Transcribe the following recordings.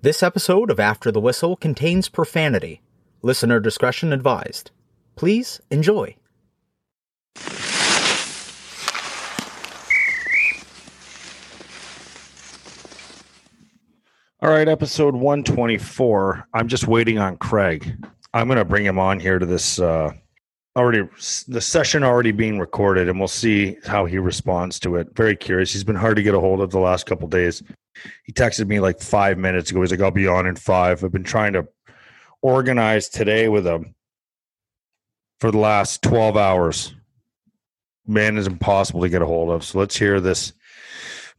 This episode of After the Whistle contains profanity. Listener discretion advised. Please enjoy. All right, episode 124. I'm just waiting on Craig. I'm going to bring him on here to this uh already the session already being recorded and we'll see how he responds to it. Very curious. He's been hard to get a hold of the last couple days. He texted me like 5 minutes ago. He's like I'll be on in 5. I've been trying to organize today with him for the last 12 hours. Man is impossible to get a hold of. So let's hear this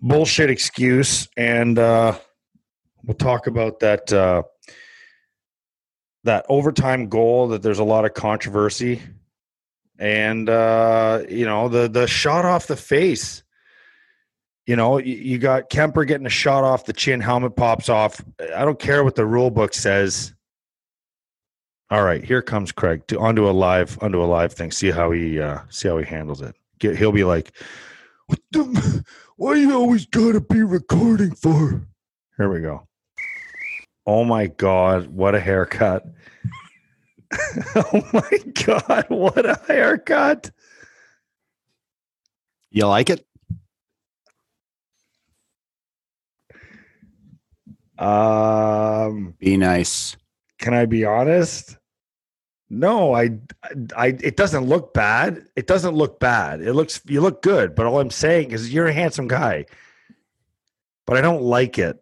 bullshit excuse and uh we'll talk about that uh, that overtime goal that there's a lot of controversy and uh, you know the the shot off the face you know you, got Kuemper getting a shot off the chin helmet pops off. I don't care what the rule book says. All right here comes craig. To, onto a live onto a live thing. See how he uh see how he handles it. Get, he'll be like what the, why are you always gotta be recording for? Here we go. Oh my god, what a haircut. oh my god, what a haircut. You like it? Um Be nice. can I be honest? No, I I it doesn't look bad. It doesn't look bad. It looks you look good, but all I'm saying is you're a handsome guy. But I don't like it.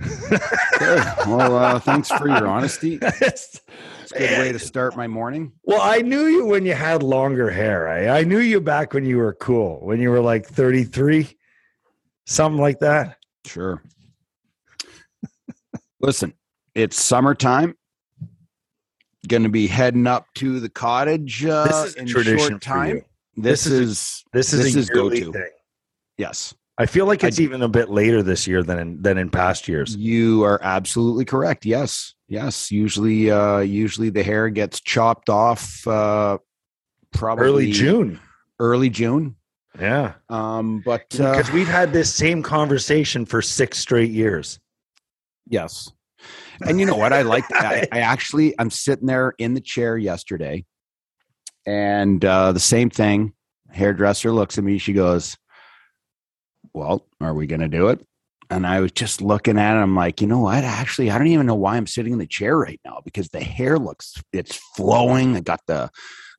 Good. Well, uh, thanks for your honesty. It's- It's a good way to start my morning. Well, I knew you when you had longer hair. I, I knew you back when you were cool, when you were like 33, something like that. Sure. Listen, it's summertime. Going to be heading up to the cottage uh, This is a in tradition short time. This, This is is This is This a is go-to. thing. yes. I feel like I- it's even a bit later this year than in, than in past years. You are absolutely correct. Yes. Yes. Usually uh usually the hair gets chopped off uh probably Early June. Early June. Yeah. Um but uh, Because we've had this same conversation for six straight years. Yes. And you know what? I like I, I actually I'm sitting there in the chair yesterday and uh the same thing. Hairdresser looks at me, she goes, Well, are we gonna do it? And I was just looking at it. I'm like, you know what? Actually, I don't even know why I'm sitting in the chair right now because the hair looks it's flowing. I got the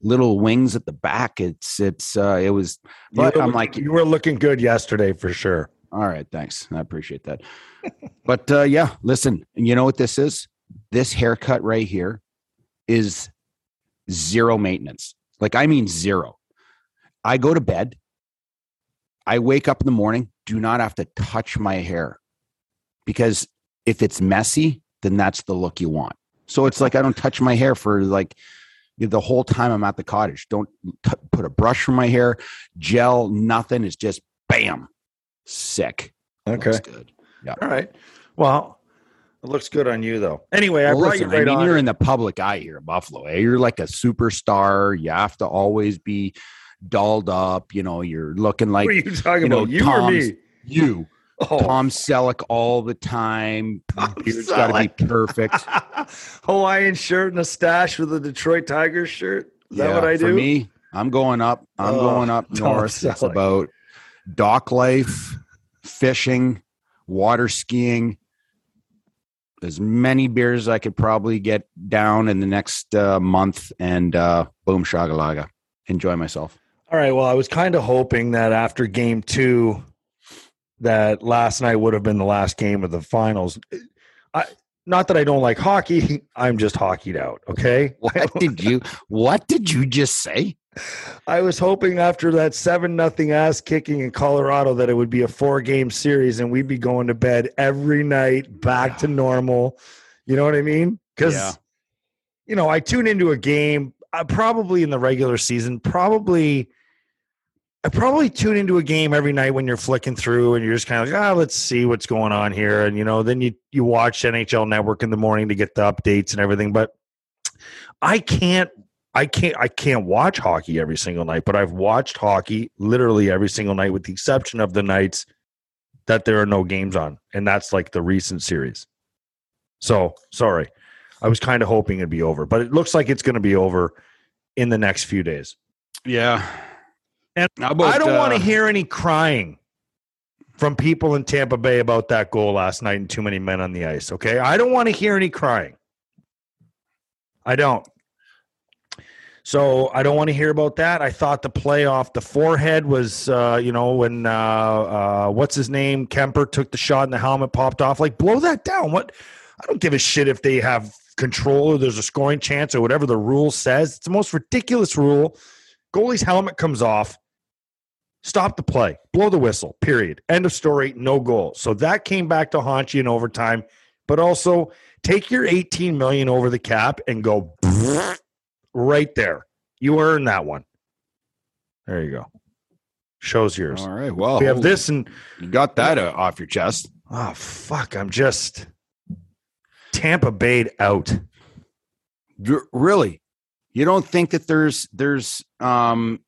little wings at the back. It's it's uh it was but I'm looking- like you were looking good yesterday for sure. all right, thanks. I appreciate that. but uh, yeah, listen, you know what this is? This haircut right here is zero maintenance. Like, I mean, zero. I go to bed, I wake up in the morning, do not have to touch my hair because if it's messy, then that's the look you want. So it's like I don't touch my hair for like the whole time I'm at the cottage. Don't t- put a brush from my hair, gel, nothing. It's just bam, sick. Okay. Looks good. Yeah. All right. Well, it looks good on you though. Anyway, I Well, brought listen, you right I mean, on. you're in the public eye here in Buffalo. Eh? You're like a superstar. You have to always be dolled up. You know, you're looking like what are you talking you know, about? You or me? you, Oh, Tom Selleck, all the time. It's got to be perfect. Hawaiian shirt and a stash with a Detroit Tigers shirt. Is that what I do? For me, I'm going up. I'm Oh, going up north. It's Selleck. about dock life, fishing, water skiing. As many beers as I could probably get down in the next uh, month, and uh, boom, shagalaga. Enjoy myself. All right. Well, I was kind of hoping that after game two, that last night would have been the last game of the finals. I not that I don't like hockey. I'm just hockeyed out. Okay. What did you? What did you just say? I was hoping after that seven nothing ass kicking in Colorado that it would be a four game series and we'd be going to bed every night back to normal. You know what I mean? Because Yeah. you know I tune into a game uh, probably in the regular season. Probably I probably tune into a game every night when you're flicking through and you're just kind of like, ah, let's see what's going on here. And you know, then you you watch NHL Network in the morning to get the updates and everything. But I can't I can't I can't watch hockey every single night, but I've watched hockey literally every single night with the exception of the nights that there are no games on, and that's like the recent series. So sorry, I was kind of hoping it'd be over, but it looks like it's going to be over in the next few days. Yeah. And about, I don't want uh, to hear any crying from people in Tampa Bay about that goal last night and too many men on the ice. Okay. I don't want to hear any crying. I don't. So I don't want to hear about that. I thought the play off the forehead was, uh, you know, when uh, uh, what's his name Kuemper took the shot and the helmet popped off. Like blow that down. What? I don't give a shit if they have control or there's a scoring chance or whatever the rule says. It's the most ridiculous rule. Goalie's helmet comes off. Stop the play. Blow the whistle. Period. End of story. No goal. So that came back to haunt you in overtime. But also take your 18 million over the cap and go right there. You earned that one. There you go. Show's yours. All right. Well, We have this and You got that uh, off your chest. oh fuck, I'm just Tampa Bay out. Really? You don't think that there's there's um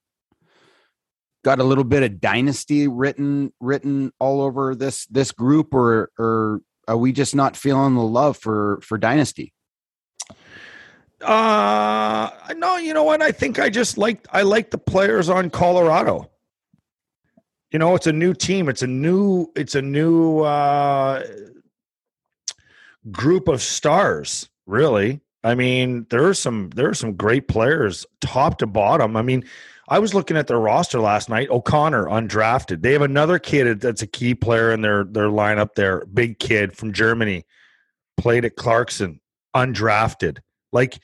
got a little bit of dynasty written written all over this this group or or are we just not feeling the love for for dynasty? Uh no, you know what? I think I just like I like the players on Colorado. You know, it's a new team. It's a new it's a new uh group of stars, really. I mean, there are some there are some great players top to bottom. I mean, I was looking at their roster last night. O'Connor undrafted. They have another kid that's a key player in their their lineup there. Big kid from Germany. Played at Clarkson, undrafted. Like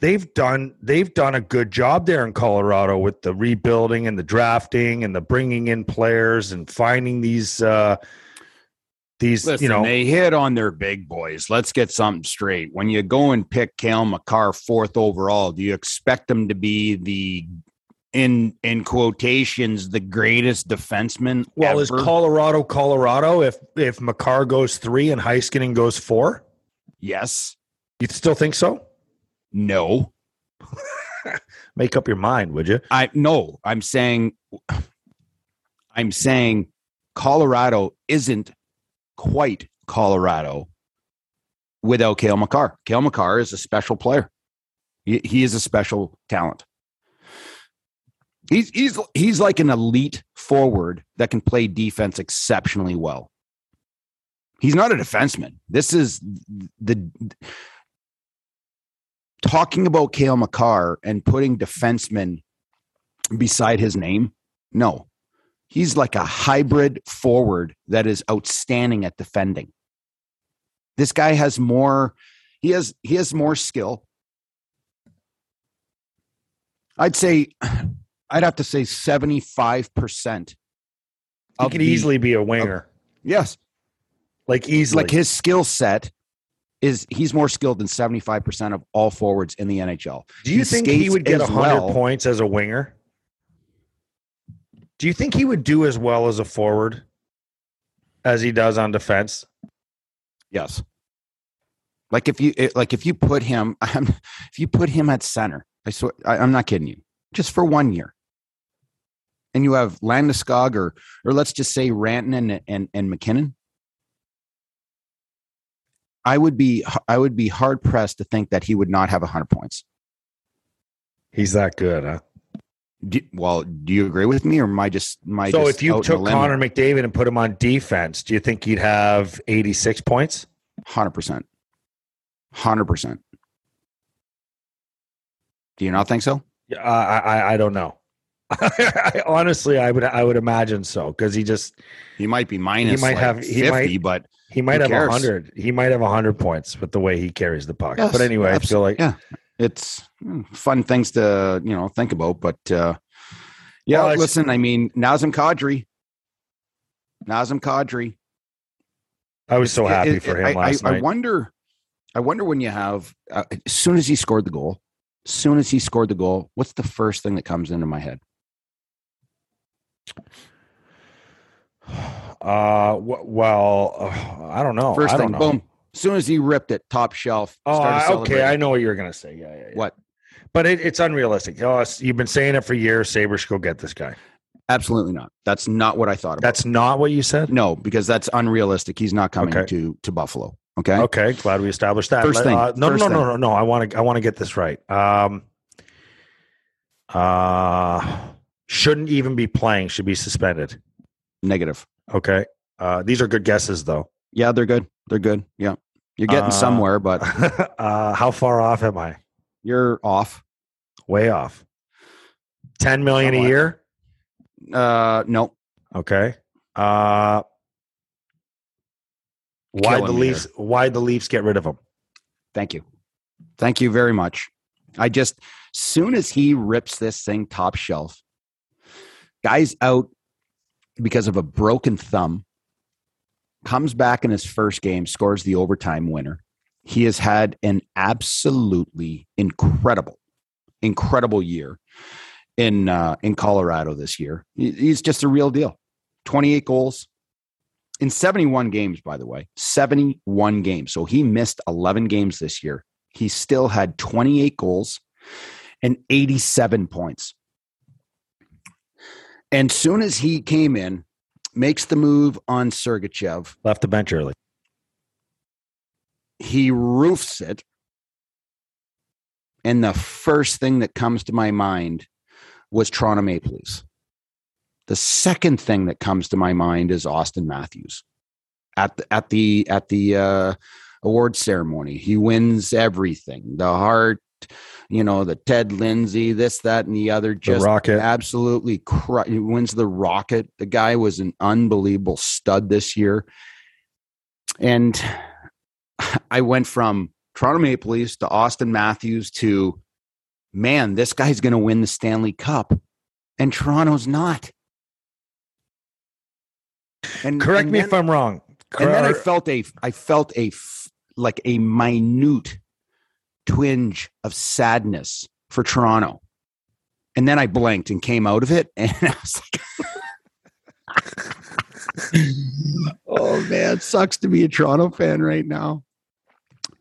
they've done they've done a good job there in Colorado with the rebuilding and the drafting and the bringing in players and finding these uh these Listen, you know they hit on their big boys. Let's get something straight. When you go and pick Cale Makar fourth overall, do you expect him to be the in in quotations the greatest defenseman? well is? Colorado Colorado if if Makar goes 3 and Heiskanen goes 4 yes, you still think so no. make up your mind would you I no, I'm saying I'm saying Colorado isn't quite Colorado without Cale Makar. Cale Makar is a special player. He, he is a special talent. He's he's he's like an elite forward that can play defense exceptionally well. He's not a defenseman. This is the talking about Cale Makar and putting defenseman beside his name. No, he's like a hybrid forward that is outstanding at defending. This guy has more. He has he has more skill. I'd say, I'd have to say seventy five percent. he could easily be a winger yes, like easily like his skill set is he's more skilled than seventy five percent of all forwards in the NHL. Do you He think he would get as 100 well. points as a winger? Do you think he would do as well as a forward as he does on defense? Yes. Like if you like if you put him if you put him at center, I swear I, I'm not kidding you, just for one year, and you have Landeskog or or let's just say Rantanen and and, and MacKinnon, I would be I would be hard pressed to think that he would not have hundred points. He's that good, huh? Do, well, do you agree with me, or am I just my? so if you took Connor McDavid and put him on defense, do you think he'd have 86 points? hundred percent, hundred percent, do you not think so? Yeah, I, I, I don't know. I, honestly, I would I would imagine so because he just He might be minus. He might like have- he 50, might- but he might have a cares? hundred. He might have a hundred points with the way he carries the puck. Yes, but anyway, I feel like yeah, it's mm, fun things to you know think about. But uh, yeah, Well, listen, I mean Nazem Kadri, Nazem Kadri. I was so It- happy it- for him I, last I, night. I wonder, I wonder when you have uh, as soon as he scored the goal, as soon as he scored the goal, what's the first thing that comes into my head? Uh, well, uh, I don't know. First I thing, don't know. boom. As soon as he ripped it, top shelf. Oh, started okay. I know what you're gonna say. Yeah, yeah, yeah. What? But it, it's unrealistic. Oh, it's- you've been saying it for years. Sabres should go get this guy. Absolutely not. That's not what I thought about. That's not what you said. no, because that's unrealistic. He's not coming Okay. to to Buffalo. Okay. Okay, glad we established that. First Let- thing, uh, no, first no, no, thing. no, no. I want to. I want to get this right. Um, uh, shouldn't even be playing. Should be suspended. Negative. Okay. Uh, these are good guesses, though. Yeah, they're good. They're good. Yeah. You're getting Uh, somewhere, but uh, how far off am I? you're off. Way off. Ten million a year. Uh no. Okay. Uh, why the Leafs? Why the Leafs get rid of him? Thank you. Thank you very much. I just soon as he rips this thing top shelf, guy's out because of a broken thumb, comes back in his first game, scores the overtime winner. He has had an absolutely incredible, incredible year in uh, in Colorado this year. He's just a real deal. 28 goals in 71 games, by the way, 71 games. So he missed 11 games this year. He still had 28 goals and 87 points. And soon as he came in, makes the move on Sergachev, Left the bench early. he roofs it. And the first thing that comes to my mind was Toronto Maple Leafs. The second thing that comes to my mind is Auston Matthews at the, at the at the uh, award ceremony. He wins everything: the Hart, you know, the Ted Lindsay, this, that, and the other. The Just Rocket. absolutely, cru- he wins the Rocket. The guy was an unbelievable stud this year, and I went from Toronto Maple Leafs to Auston Matthews to, man, this guy's going to win the Stanley Cup, and Toronto's not. And Correct and me then- if I'm wrong. and then I Cor- felt a, I felt a, f- like a minute twinge of sadness for Toronto, and then I blinked and came out of it, and I was like, "Oh man, it sucks to be a Toronto fan right now."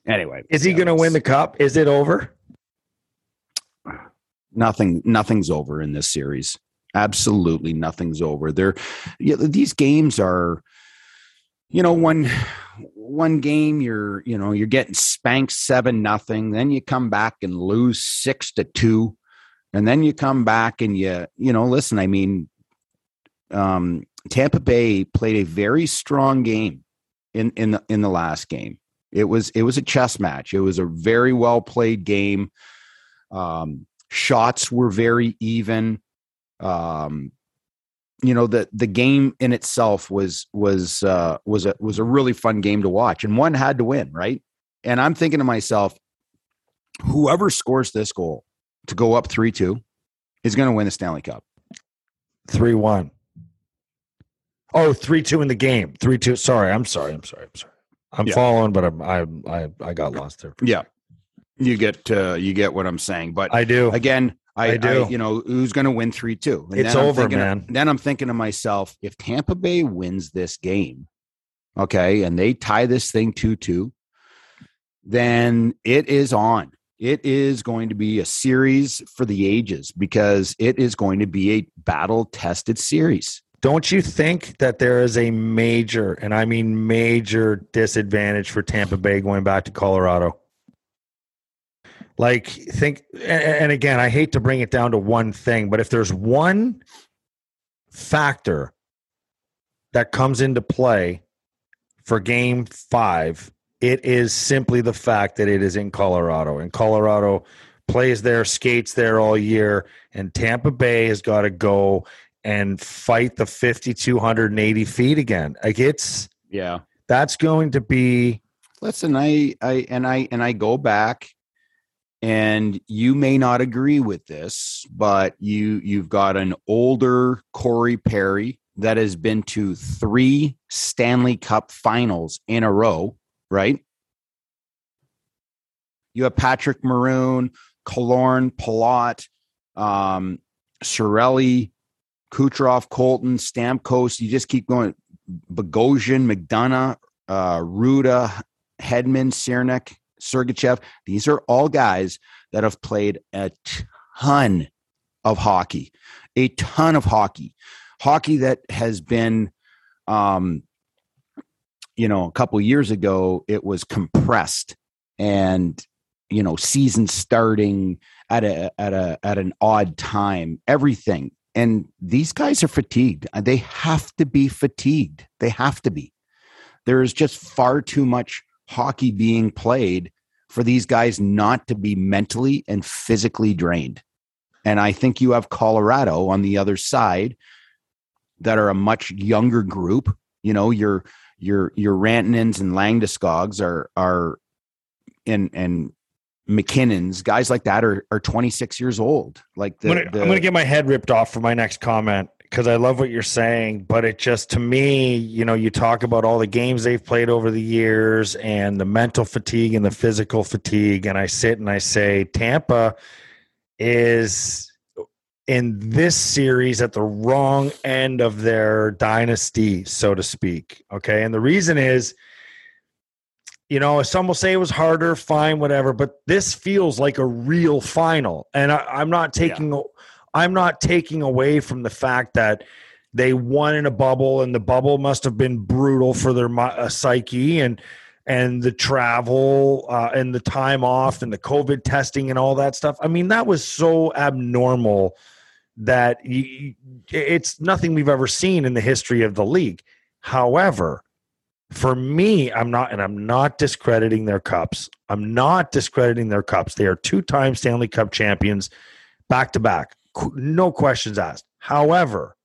Anyway, Is he going to win the cup? Is it over? nothing nothing's over in this series absolutely nothing's over there yeah, these games are you know one one game you're you know you're getting spanked seven nothing then you come back and lose six to two and then you come back and you you know listen i mean um tampa bay played a very strong game in in the in the last game. It was it was a chess match. It was a very well played game. Um shots were very even. Um you know the the game in itself was was uh was a was a really fun game to watch and one had to win right and i'm thinking to myself whoever scores this goal to go up 3-2 is going to win the stanley cup 3 1. Oh, 3 2 in the game. 3 2. Sorry. I'm sorry. I'm sorry. I'm sorry. I'm Yeah. following, but I'm, I, I, I got lost there. yeah you get uh you get what i'm saying but I do. again I, I do. you know who's going to win 3-2 It's then over, thinking- man. then i'm thinking to myself if tampa bay wins this game okay and they tie this thing 2-2 then it is on it is going to be a series for the ages because it is going to be a battle tested series Don't you think that there is a major, and I mean major, disadvantage for Tampa Bay going back to Colorado? Like, think, and, and again, I hate to bring it down to one thing, but if there's one factor that comes into play for game five, it is simply the fact that it is in Colorado. And Colorado plays there, skates there all year, and Tampa Bay has got to go and fight the 5280 feet again like it's yeah that's going to be listen i i and i and i go back and you may not agree with this but you you've got an older corey perry that has been to three stanley cup finals in a row right you have patrick maroon Killorn, Palat, um, Cirelli, Kucherov, Colton, Stamkos. You just keep going. Bogosian, McDonagh, uh, Rutta, Hedman, Cernak, Sergachev. These are all guys that have played a ton of hockey, a ton of hockey, hockey that has been, um, you know, a couple years ago it was compressed and you know season starting at a at a at an odd time everything. And these guys are fatigued. They have to be fatigued. They have to be. There is just far too much hockey being played for these guys not to be mentally and physically drained. And i think you have colorado on the other side that are a much younger group. You know your your your rantanens and landeskog's are are and and MacKinnon's, guys like that are are 26 years old. Like the, I'm, gonna, the, I'm gonna get my head ripped off for my next comment because I love what you're saying, but it just to me, you know, you talk about all the games they've played over the years and the mental fatigue and the physical fatigue, and I sit and I say Tampa is in this series at the wrong end of their dynasty, so to speak. Okay, and the reason is you know, some will say it was harder, fine, whatever, but this feels like a real final. And I, am not taking yeah. I'm not taking away from the fact that they won in a bubble and the bubble must have been brutal for their uh, psyche and and the travel uh, and the time off and the covid testing and all that stuff i mean that was so abnormal that you, it's nothing we've ever seen in the history of the league however for me, I'm not, and I'm not discrediting their cups. I'm not discrediting their cups. They are two time Stanley Cup champions back to back. No questions asked. However,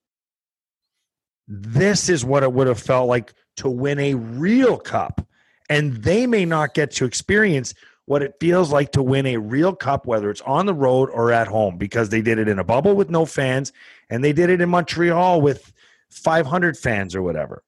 this is what it would have felt like to win a real cup. And they may not get to experience what it feels like to win a real cup, whether it's on the road or at home, because they did it in a bubble with no fans and they did it in Montreal with 500 fans or whatever.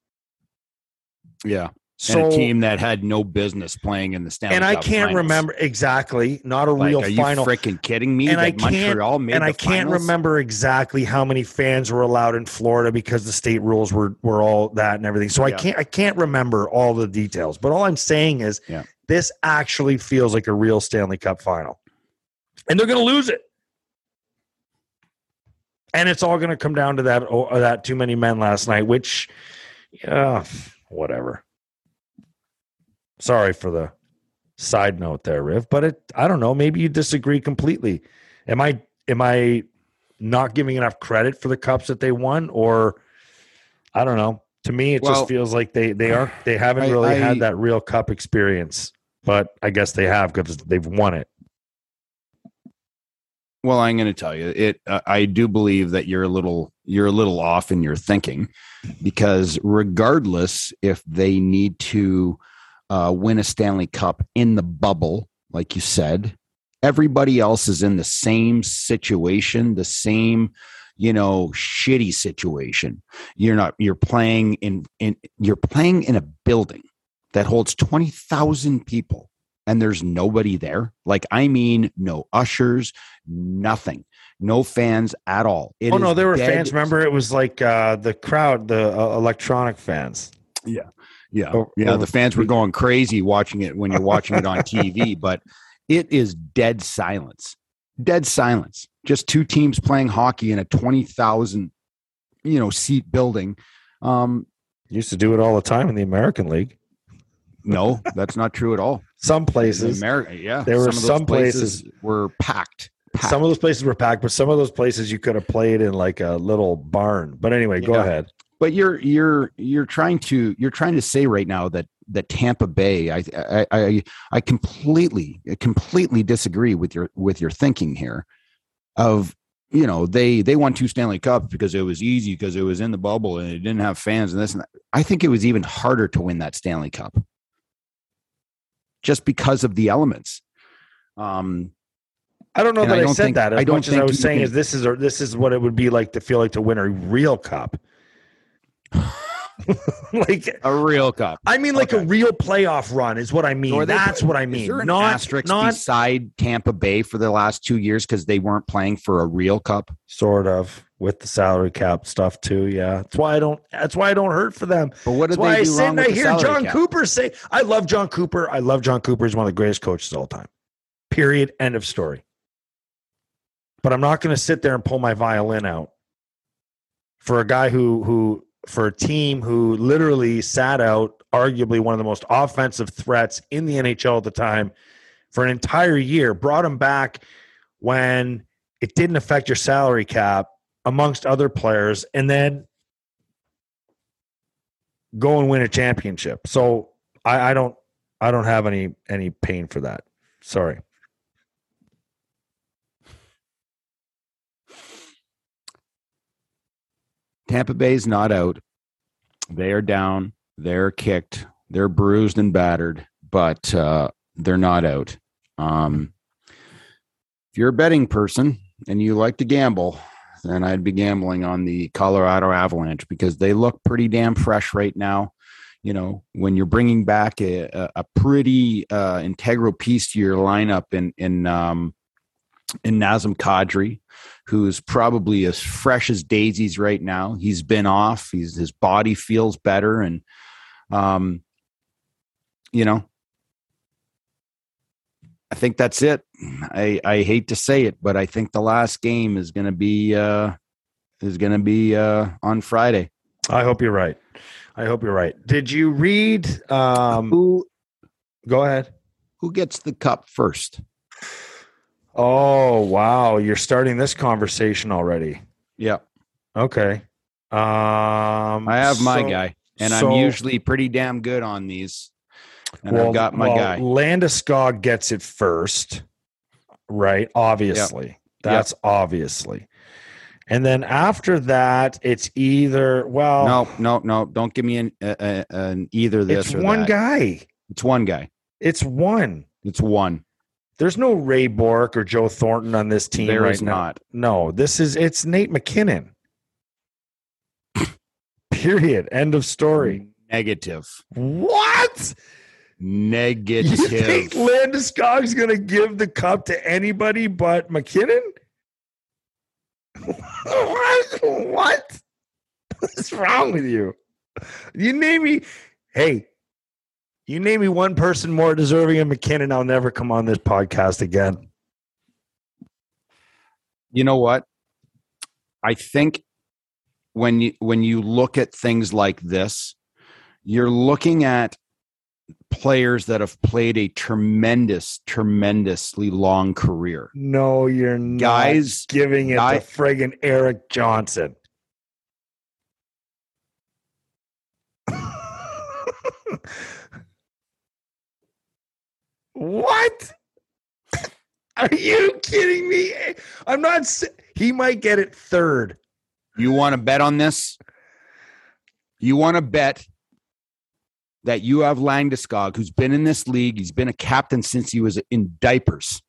Yeah. So, and a team that had no business playing in the Stanley Cup. and I can't finals. remember exactly. Not a like, real are final. you freaking kidding me? And I can't. Montreal made and I can't finals? remember exactly how many fans were allowed in Florida because the state rules were were all that and everything. So yeah. I can't I can't remember all the details. But all I'm saying is yeah. this actually feels like a real Stanley Cup final, and they're going to lose it. And it's all going to come down to that oh, that too many men last night, which, yeah, whatever. Sorry for the side note there, Riv, but it I don't know, maybe you disagree completely. Am I am I not giving enough credit for the cups that they won or I don't know. To me it well, just feels like they they aren't they haven't really I, had that real cup experience, but I guess they have because they've won it. Well, I'm going to tell you it. Uh, I do believe that you're a little you're a little off in your thinking, because regardless if they need to uh, win a Stanley Cup in the bubble, like you said. Everybody else is in the same situation, the same, you know, shitty situation. You're not. You're playing in in. You're playing in a building that holds twenty thousand people, and there's nobody there. Like I mean, no ushers, nothing no fans at all. It oh no, there were fans. Remember, it was like uh, the crowd, the uh, electronic fans. Yeah, yeah, oh, yeah. Oh, the fans were going crazy watching it when you're watching it on TV, but it is dead silence. Dead silence. Just two teams playing hockey in a twenty thousand, you know, seat building. Um, Used to do it all the time in the American League. No, that's not true at all. Some places, America, yeah, there were some, some places, places were packed. Packed. Some of those places were packed, but some of those places you could have played in like a little barn. But anyway, yeah. go ahead but you're you're you're trying to you're trying to say right now that that Tampa Bay I I I, I completely completely disagree with your with your thinking here of you know they they won two Stanley Cups because it was easy because it was in the bubble and it didn't have fans and this and that. I think it was even harder to win that Stanley Cup just because of the elements. Um, I don't know that I, I said think, that as I don't much as I was saying can, is this is a, this is what it would be like to feel like to win a real cup. like a real cup. I mean, like okay. a real playoff run is what I mean. So That's they, what I mean. not asterisk not, beside Tampa Bay for the last two years because they weren't playing for a real cup. Sort of with the salary cap stuff too. Yeah, that's why I don't. That's why I don't hurt for them. But what did that's they do I wrong I hear Jon cap? Cooper say, "I love Jon Cooper. I love Jon Cooper. He's one of the greatest coaches of all time." Period. End of story. but I'm not going to sit there and pull my violin out for a guy who who for a team who literally sat out arguably one of the most offensive threats in the NHL at the time for an entire year, brought him back when it didn't affect your salary cap amongst other players, and then go and win a championship. So I, I don't I don't have any any pain for that. Sorry. Tampa Bay's not out. They are down. They're kicked. They're bruised and battered, but uh, they're not out. Um, if you're a betting person and you like to gamble, then I'd be gambling on the Colorado Avalanche because they look pretty damn fresh right now. You know, when you're bringing back a, a pretty uh, integral piece to your lineup in in um, in Nazem Kadri, who's probably as fresh as daisies right now. He's been off. He's his body feels better, and um, you know, I think that's it. I I hate to say it, but I think the last game is going to be uh, is going to be uh, on Friday. I hope you're right. I hope you're right. Did you read? Um, Who go ahead. who gets the cup first? Oh wow, you're starting this conversation already. Yeah, Okay. Um, I have my so- guy, and so- I'm usually pretty damn good on these. And well, I've got my well, guy. Landeskog gets it first, right? Obviously, that's obviously. And then after that, it's either well, No, no, no! Don't give me an, uh, an either this it's one that. guy. It's one guy. It's one. It's one. There's no Ray Bourque or Joe Thornton on this team There right is now. not. No, this is it's Nate MacKinnon. Period. End of story. Negative. What? Negative. You think Landeskog's going to give the cup to anybody but MacKinnon? what? What? What's wrong with you? You name me. Hey, you name me one person more deserving of MacKinnon, I'll never come on this podcast again. you know what? I think when you when you look at things like this, you're looking at players that have played a tremendous, tremendously long career. No, you're not Guys, giving it guy- to friggin' Erik Johnson. what? Are you kidding me? I'm not. He might get it third. You want to bet on this? You want to bet that you have Landeskog, who's been in this league, he's been a captain since he was in diapers,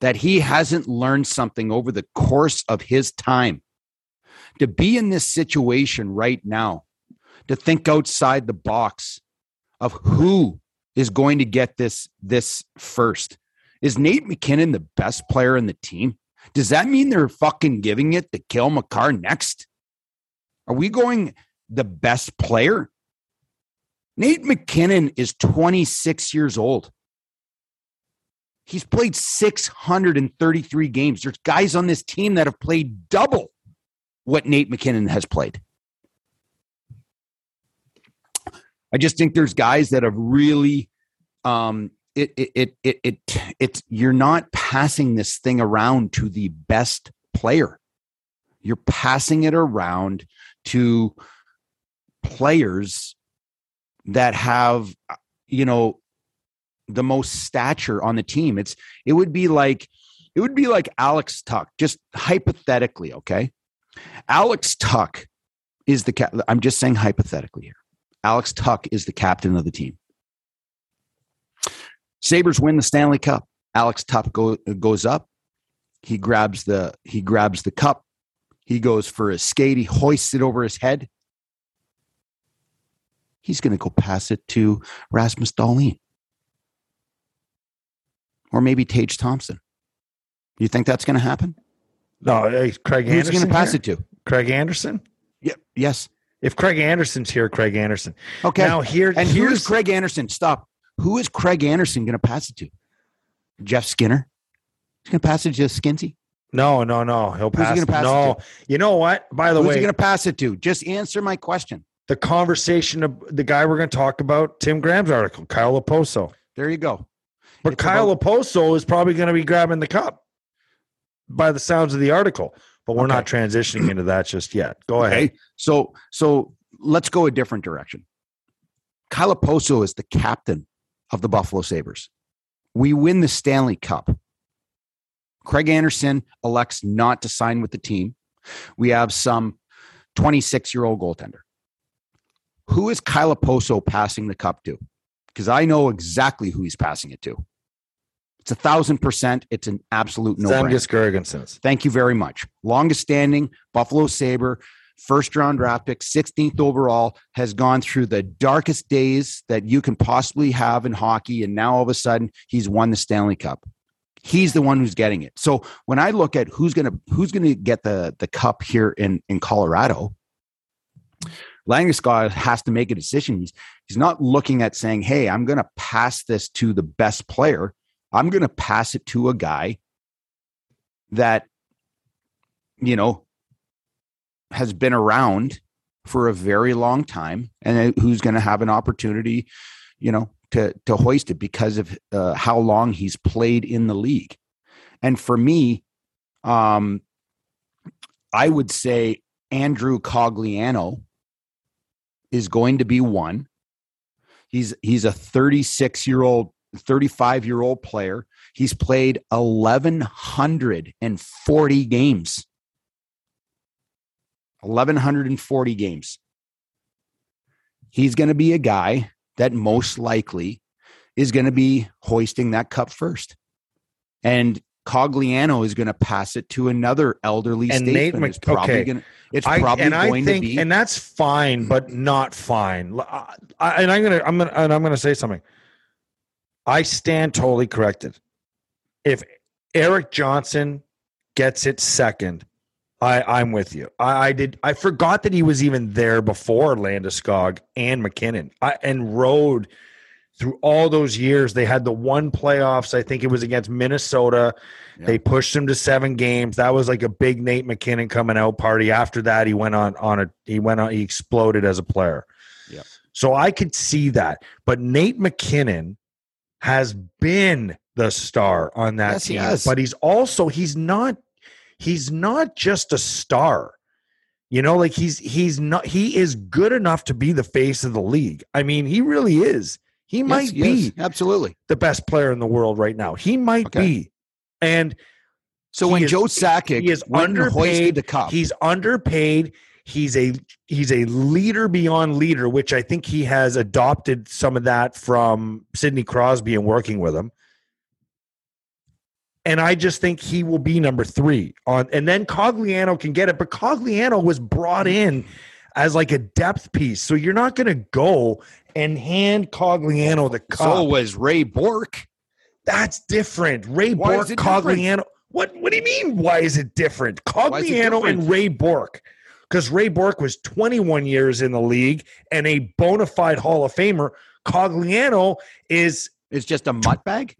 that he hasn't learned something over the course of his time. To be in this situation right now, to think outside the box of who is going to get this this first. Is Nate MacKinnon the best player in the team? Does that mean they're fucking giving it to Cale Makar next? Are we going the best player? Nate MacKinnon is 26 years old. He's played 633 games. There's guys on this team that have played double what Nate MacKinnon has played. I just think there's guys that have really um it it it it, it it's you're not passing this thing around to the best player. You're passing it around to players that have you know the most stature on the team. It's it would be like it would be like Alex Tuch, just hypothetically, okay? Alex Tuch is the. I'm just saying hypothetically here. Alex Tuch is the captain of the team. Sabres win the Stanley Cup. Alex Tuch go, goes up. He grabs the he grabs the cup. He goes for a skate. He hoists it over his head. He's going to go pass it to Rasmus Dahlin or maybe Tage Thompson. You think that's going to happen? No, Craig Who's Anderson. going to pass here? it to? Craig Anderson. Yeah. Yes. If Craig Anderson's here, Craig Anderson. Okay. Now here, and here's Craig Anderson. Stop. Who is Craig Anderson going to pass it to? Jeff Skinner. He's going to pass it to Skinsy. No, no, no. He'll Who's he pass. no, you know what? By the Who's way, he going to pass it to? Just answer my question. the conversation of the guy we're going to talk about, Tim Graham's article, Kyle Okposo. There you go. But It's Kyle about- Okposo is probably going to be grabbing the cup by the sounds of the article. But we're not transitioning into that just yet. Go ahead. So so let's go a different direction. Kyle Okposo is the captain of the Buffalo Sabres. We win the Stanley Cup. Craig Anderson elects not to sign with the team. We have some 26 year old goaltender. Who is Kyle Okposo passing the cup to? Because I know exactly who he's passing it to. It's a thousand percent. It's an absolute no. Zemgus Girgensons. Thank you very much. Longest standing Buffalo Sabre, first round draft pick, 16th overall, has gone through the darkest days that you can possibly have in hockey. And now all of a sudden he's won the Stanley Cup. He's the one who's getting it. So when I look at who's gonna who's gonna get the the cup here in in Colorado, Landeskog has to make a decision. He's he's not looking at saying, "Hey, I'm going to pass this to the best player. I'm going to pass it to a guy that you know has been around for a very long time and who's going to have an opportunity, you know, to to hoist it because of uh, how long he's played in the league. And for me, um, I would say Andrew Cogliano is going to be one. He's he's a 36 year old, 35 year old player. He's played 1140 games. 1140 games. He's going to be a guy that most likely is going to be hoisting that cup first. And Cogliano is going to pass it to another elderly And Nate statesman. Mc- it's probably okay. going to it's I, probably and I going think, to be and that's fine, but not fine. I- and I'm gonna, I'm gonna, and I'm gonna say something. I stand totally corrected. If Erik Johnson gets it second, I, I'm with you. I, I did. I forgot that he was even there before Landeskog and MacKinnon. I, and rode through all those years. They had the one playoffs. I think it was against Minnesota. Yeah. They pushed him to seven games. That was like a big Nate MacKinnon coming out party. After that, he went on on a he went on he exploded as a player. Yeah. So I could see that. But Nate MacKinnon has been the star on that Yes, team. has. But he's also he's not he's not just a star. You know, like he's he's not he is good enough to be the face of the league. I mean, he really is. He Yes, might yes, be absolutely. the best player in the world right now. He might Okay. be. And So He when Joe Sakic he is went and hoisted underpaid. the cup, he's underpaid. He's a he's a leader beyond leader, which I think he has adopted some of that from Sidney Crosby and working with him. And I just think he will be number three on, and then Cogliano can get it. But Cogliano was brought in as like a depth piece, so you're not going to go and hand Cogliano the cup. so was Ray Bourque. That's different. Ray Why Bourque, it different? Cogliano. What What do you mean? Why is it different? It Cogliano different? and Ray Bourque, because Ray Bourque was 21 years in the league and a bona fide Hall of Famer. Cogliano is It's just a mutt bag.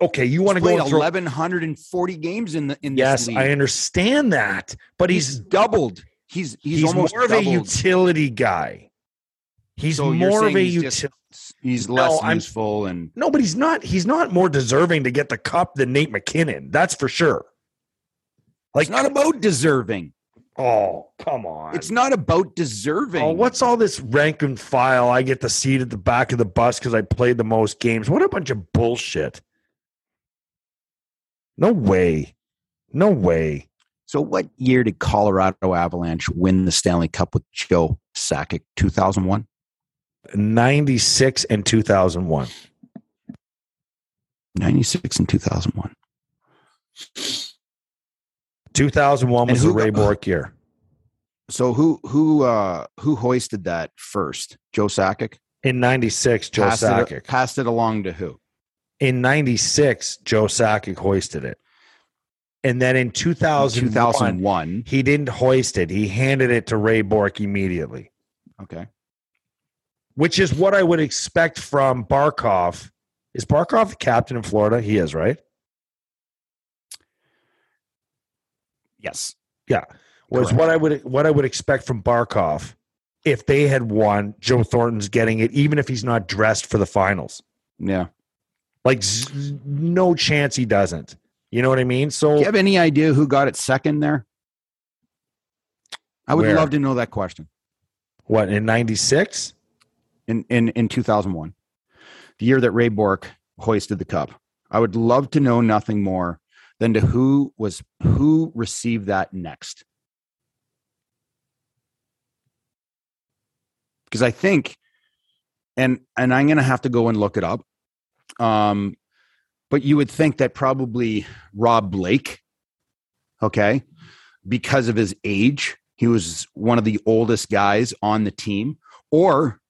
okay. You want to go and 1140 games in the in Yes. I understand that, but he's, he's doubled. He's he's, he's, almost more of a utility guy. He's So more of a he's utility. just- he's No, less I'm- useful and No, but he's not. He's not more deserving to get the cup than Nate MacKinnon. That's for sure. Like it's not about deserving. Oh, come on. It's not about oh, deserving. Oh, what's all this rank and file? I get the seat at the back of the bus because I played the most games. What a bunch of bullshit. No way. No way. So what year did Colorado Avalanche win the Stanley Cup with Joe Sakic? 2001? 96 and 2001. 96 and 2001. 2001 was the Ray Bourque year. So who who uh who hoisted that first? Joe Sakic in '96. Joe passed Sakic it, passed it along to who? In '96, Joe Sakic hoisted it, and then in 2001, 2001, he didn't hoist it. He handed it to Ray Bourque immediately. Okay, which is what I would expect from Barkov. Is Barkov the captain in Florida? He is, right? Yes. Yeah. Was Correct. what I would what I would expect from Barkov if they had won. Joe Thornton's getting it, even if he's not dressed for the finals. Yeah. Like z- no chance he doesn't. You know what I mean? Do So you have any idea who got it second there? I would Where? love to know that question. what in '96? in in in 2001 the year that ray bourque hoisted the cup i would love to know nothing more than to who was who received that next. Because i think and and i'm going to have to go and look it up um but you would think that probably rob blake okay because of his age he was one of the oldest guys on the team or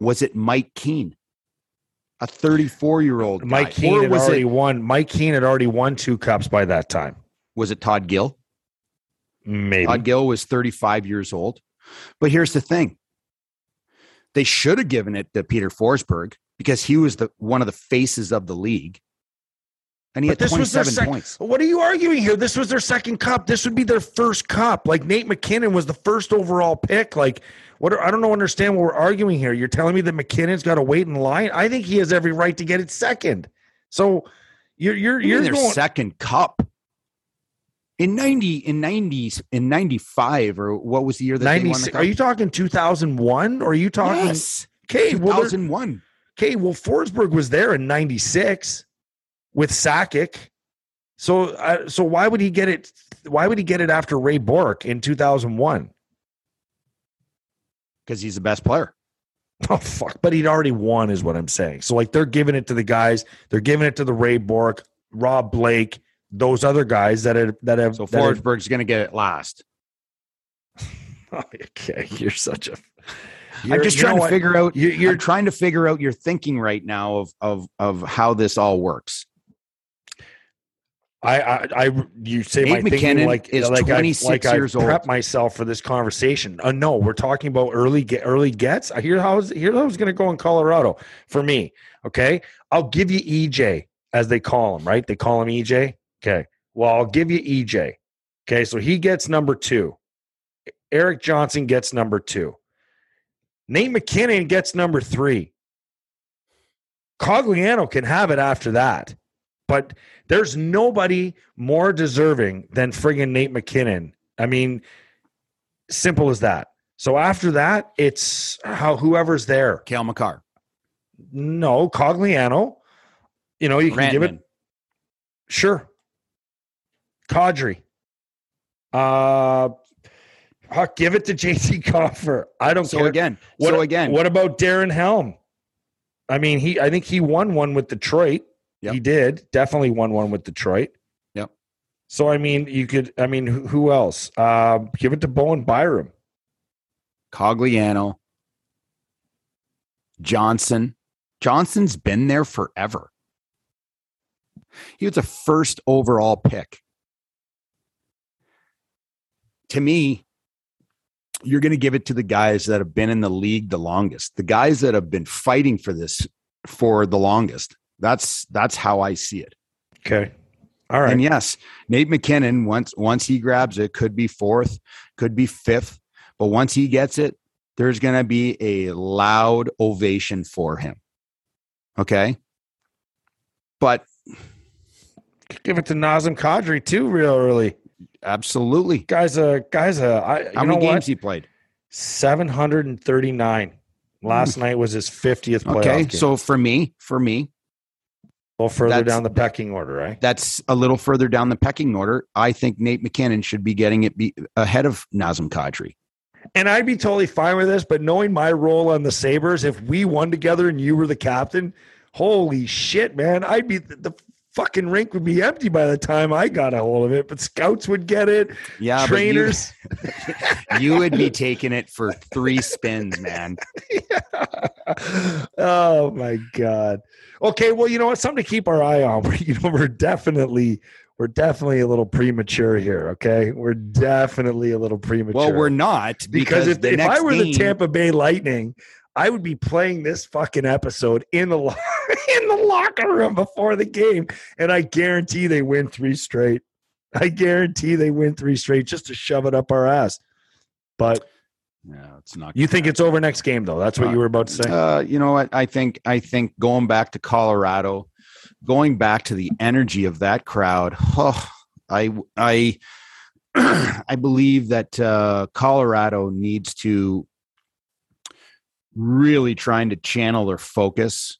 was it Mike Keane, a 34 year old? Mike Keane had was already it won. Mike Keane had already won two cups by that time. was it Todd Gill? Maybe. Todd Gill was 35 years old. But here's the thing: they should have given it to Peter Forsberg because he was the one of the faces of the league, and he But had this was their 27 sec- points. What are you arguing here? This was their second cup. This would be their first cup. Like Nate MacKinnon was the first overall pick. Like what? Are, I don't know. Understand what we're arguing here? You're telling me that MacKinnon's got to wait in line? I think he has every right to get it second. So you're you're You're you're their going. second cup in 90 in 90s in 95 or what was the year that they won the 96. cup? Are you talking 2001 or are you talking? yes, Okay, well, there- 2001. okay, well, Forsberg was there in '96 with Sakic. So, uh, so why would he get it? Why would he get it after Ray Bourque in 2001? because he's the best player. Oh fuck! But he'd already won, is what I'm saying. So, like, they're giving it to the guys. They're giving it to the Ray Bourque, Rob Blake, those other guys that have that have. So Forsberg's going to get it last. okay, you're such a. I'm you're- just you know trying to figure out. You- You're trying to figure out your thinking right now of of of how this all works. I, I, I, you say Nate my thinking MacKinnon like is like 26 I, like years I old. prep myself for this conversation. Uh, no, we're talking about early get early gets. I hear how here's how it's going to go in Colorado for me. Okay, I'll give you EJ as they call him. Right, they call him EJ. Okay, well I'll give you EJ. Okay, so he gets number two. Erik Johnson gets number two. Nate MacKinnon gets number three. Cogliano can have it after that. But there's nobody more deserving than friggin' Nate MacKinnon. I mean, simple as that. So after that, it's how whoever's there. Cale Makar, No, Cogliano. You know, you can give it sure. Kadri. Uh Huck, give it to JC Compher. I don't So care. again, What, so again, what about Darren Helm? I mean, he I think he won one with Detroit. Yep. He did. Definitely won one with Detroit. Yep. So I mean, you could I mean, who, who else? Uh, give it to Bowen Byram. Cogliano, Johnson. Johnson's been there forever. He was a first overall pick. To me, you're going to give it to the guys that have been in the league the longest, the guys that have been fighting for this for the longest. That's that's how I see it. Okay. All right. And yes, Nate MacKinnon once once he grabs it could be fourth, could be fifth, but once he gets it, there's going to be a loud ovation for him. Okay? But give it to Nazem Kadri too, real early. absolutely. Guys, uh, guys, uh, I, How many games what? he played? Seven hundred and thirty nine. Last night was his fiftieth playoff Okay, game. so for me, for me, a little further that's- down the pecking order, right? that's a little further down the pecking order. I think Nate MacKinnon should be getting it be ahead of Nazem Kadri. And I'd be totally fine with this, but knowing my role on the Sabres, if we won together and you were the captain, holy shit, man, I'd be the, the fucking rink would be empty by the time I got a hold of it. But scouts would get it, Yeah, but you- trainers. you would be taking it for three spins, man. oh my god. Okay, well, you know what? Something to keep our eye on. You know, we're definitely we're definitely a little premature here. Okay, we're definitely a little premature. Well, we're not because, because, if, the if I were the Tampa Bay Lightning, I would be playing this fucking episode in the in the locker room before the game, and I guarantee they win three straight. I guarantee they win three straight just to shove it up our ass. But Yeah, it's not. you think it's over next game, though? That's what you were about to say. Uh, you know what? I think I think going back to Colorado, going back to the energy of that crowd. Oh, I I I believe that uh, Colorado needs to really trying to channel their focus.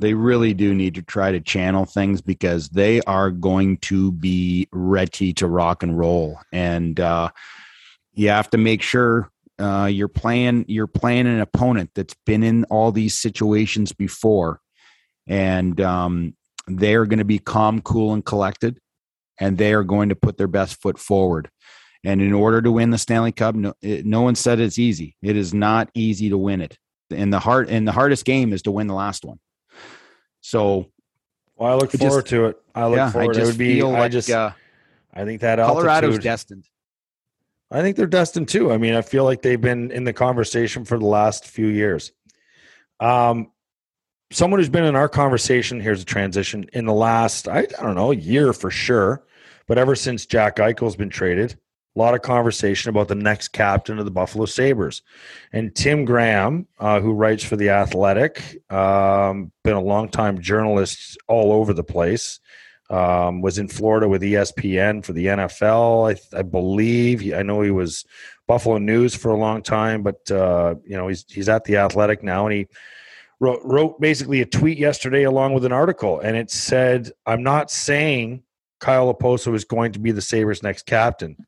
They really do need to try to channel things because they are going to be ready to rock and roll, and uh, you have to make sure uh, you're playing you're playing an opponent that's been in all these situations before, and um, they're going to be calm, cool, and collected, and they are going to put their best foot forward. And in order to win the Stanley Cup, no, it, no one said it's easy. It is not easy to win it. And the hard and the hardest game is to win the last one. So well, I look I forward just- to it. I look yeah, I forward. just it would be. feel I just. uh, I think that Colorado's destined. I think they're destined too. I mean, I feel like they've been in the conversation for the last few years. Um, someone who's been in our conversation here's a transition in the last I, I don't know year for sure, but ever since Jack Eichel's been traded, a lot of conversation about the next captain of the Buffalo Sabres, and Tim Graham, uh, who writes for the Athletic, um, been a longtime journalist all over the place. Um, was in Florida with ESPN for the NFL, I, I believe. He, I know he was Buffalo News for a long time, but uh, you know he's he's at the Athletic now, and he wrote, wrote basically a tweet yesterday along with an article, and it said, "I'm not saying Kyle Okposo is going to be the Sabres' next captain,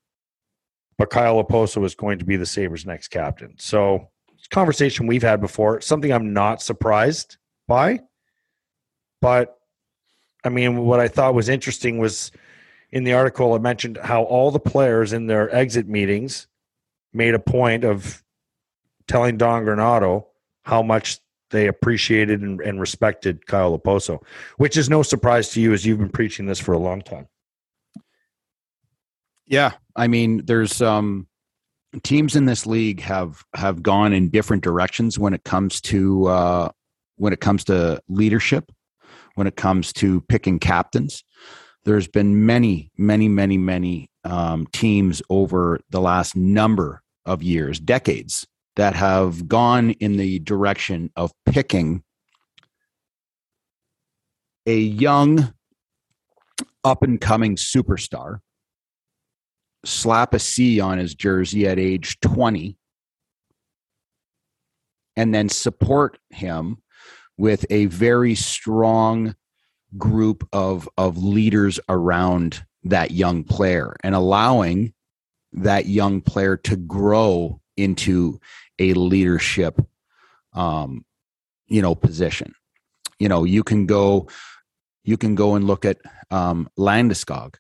but Kyle Okposo is going to be the Sabres' next captain." So, it's a conversation we've had before. Something I'm not surprised by, but I mean, what I thought was interesting was in the article it mentioned how all the players in their exit meetings made a point of telling Don Granato how much they appreciated and, and respected Kyle Okposo, which is no surprise to you as you've been preaching this for a long time. Yeah, I mean, there's um, teams in this league have have gone in different directions when it comes to uh, when it comes to leadership, when it comes to picking captains. There's been many, many, many, many um, teams over the last number of years, decades, that have gone in the direction of picking a young, up and coming superstar slap a C on his jersey at age 20 and then support him with a very strong group of of leaders around that young player and allowing that young player to grow into a leadership um you know position. You know you can go you can go and look at um Landeskog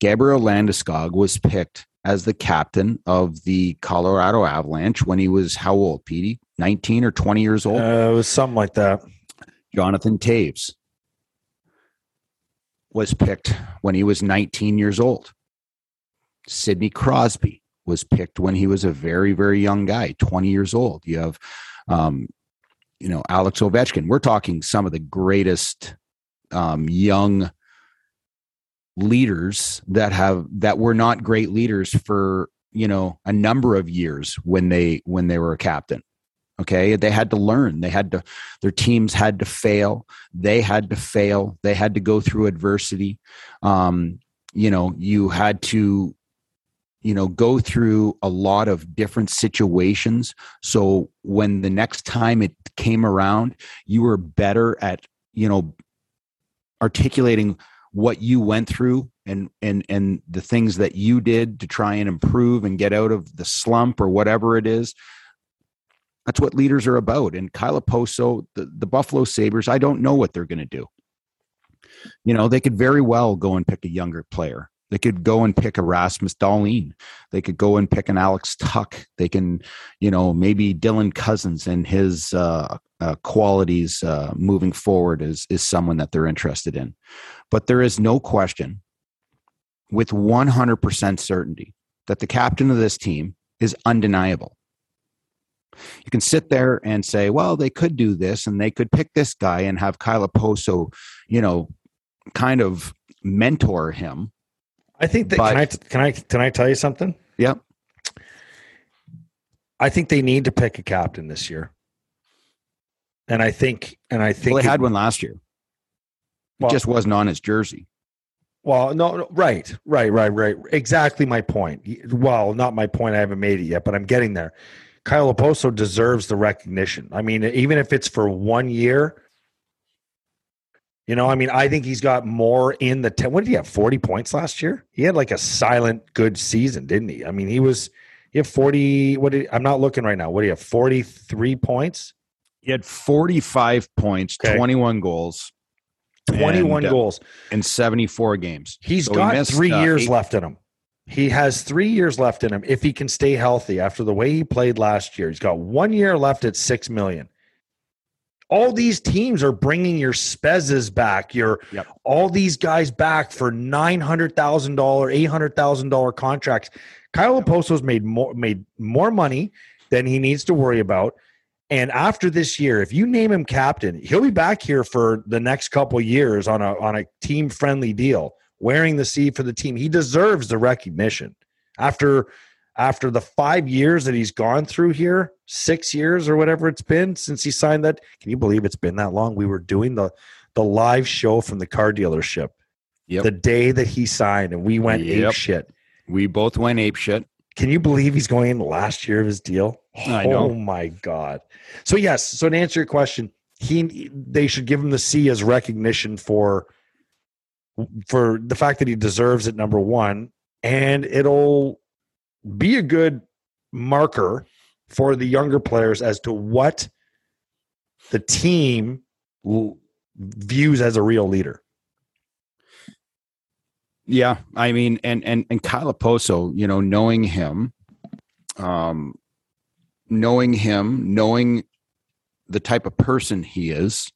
Gabriel Landeskog was picked as the captain of the Colorado Avalanche when he was how old, Petey? 19 or 20 years old? Uh, it was something like that. Jonathan Toews was picked when he was 19 years old. Sidney Crosby was picked when he was a very, very young guy, 20 years old. You have, um, you know, Alex Ovechkin. We're talking some of the greatest um, young leaders that have that were not great leaders for you know a number of years when they when they were a captain okay? They had to learn. They had to their teams had to fail. They had to fail. They had to go through adversity. Um you know you had to you know go through a lot of different situations. So when the next time it came around you were better at you know articulating what you went through and and and the things that you did to try and improve and get out of the slump or whatever it is that's what leaders are about and Kyle Okposo the, the Buffalo Sabres I don't know what they're going to do you know they could very well go and pick a younger player they could go and pick Rasmus Dahlin. They could go and pick an Alex Tuch. They can, you know, maybe Dylan Cozens and his uh, uh, qualities uh, moving forward is is someone that they're interested in. But there is no question, with 100% certainty, that the captain of this team is undeniable. You can sit there and say, well, they could do this and they could pick this guy and have Kyle Okposo, you know, kind of mentor him I think that But- can I can I can I tell you something? Yep. I think they need to pick a captain this year. And I think and I think Well, they it- had one last year. It well, just wasn't on his jersey. well, no, no, right, right, right, right. Exactly my point. Well, not my point. I haven't made it yet, but I'm getting there. Kyle Okposo deserves the recognition. I mean, even if it's for one year, you know, I mean, I think he's got more in the. Ten, what did he have? Forty points last year. He had like a silent good season, didn't he? I mean, he was. He had forty. What did I'm not looking right now. What do you have? Forty three points. He had 45 points, Okay. 21 goals, 21 And, uh, goals. in 74 games. He's So he got missed, three uh, years eight- left in him. He has three years left in him if he can stay healthy after the way he played last year. He's got one year left at six million. All these teams are bringing your Spezzas back, your Yep. all these guys back for nine hundred thousand dollar, eight hundred thousand dollar contracts. Kyle Okposo's made more made more money than he needs to worry about. And after this year, if you name him captain, he'll be back here for the next couple years on a on a team friendly deal, wearing the C for the team. He deserves the recognition. After after the five years that he's gone through here, six years or whatever it's been since he signed that. Can you believe it's been that long? We were doing the the live show from the car dealership Yep. the day that he signed, and we went Yep. ape shit. We both went ape shit. Can you believe he's going in the last year of his deal? I know. Oh my god. So yes, so to answer your question, he they should give him the C as recognition for for the fact that he deserves it number 1 and it'll be a good marker for the younger players as to what the team l- views as a real leader. Yeah, I mean, and and and Kyle Okposo, you know, knowing him, um, knowing him, knowing the type of person he is,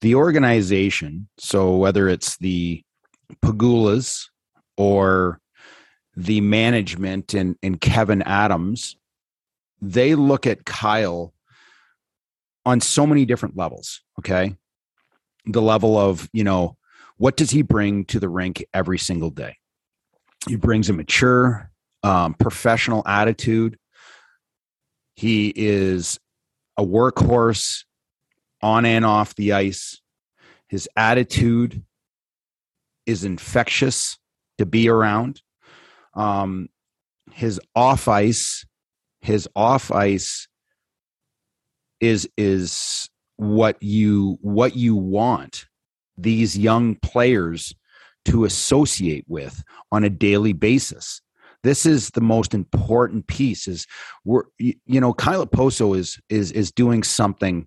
the organization. So whether it's the Pegulas or the management and and Kevyn Adams, they look at Kyle on so many different levels. Okay, the level of you know what does he bring to the rink every single day? He brings a mature, um, professional attitude. He is a workhorse on and off the ice. His attitude is infectious to be around. Um, his off ice, his off ice is is what you what you want these young players to associate with on a daily basis. This is the most important piece is we're you know Kyle Okposo is is is doing something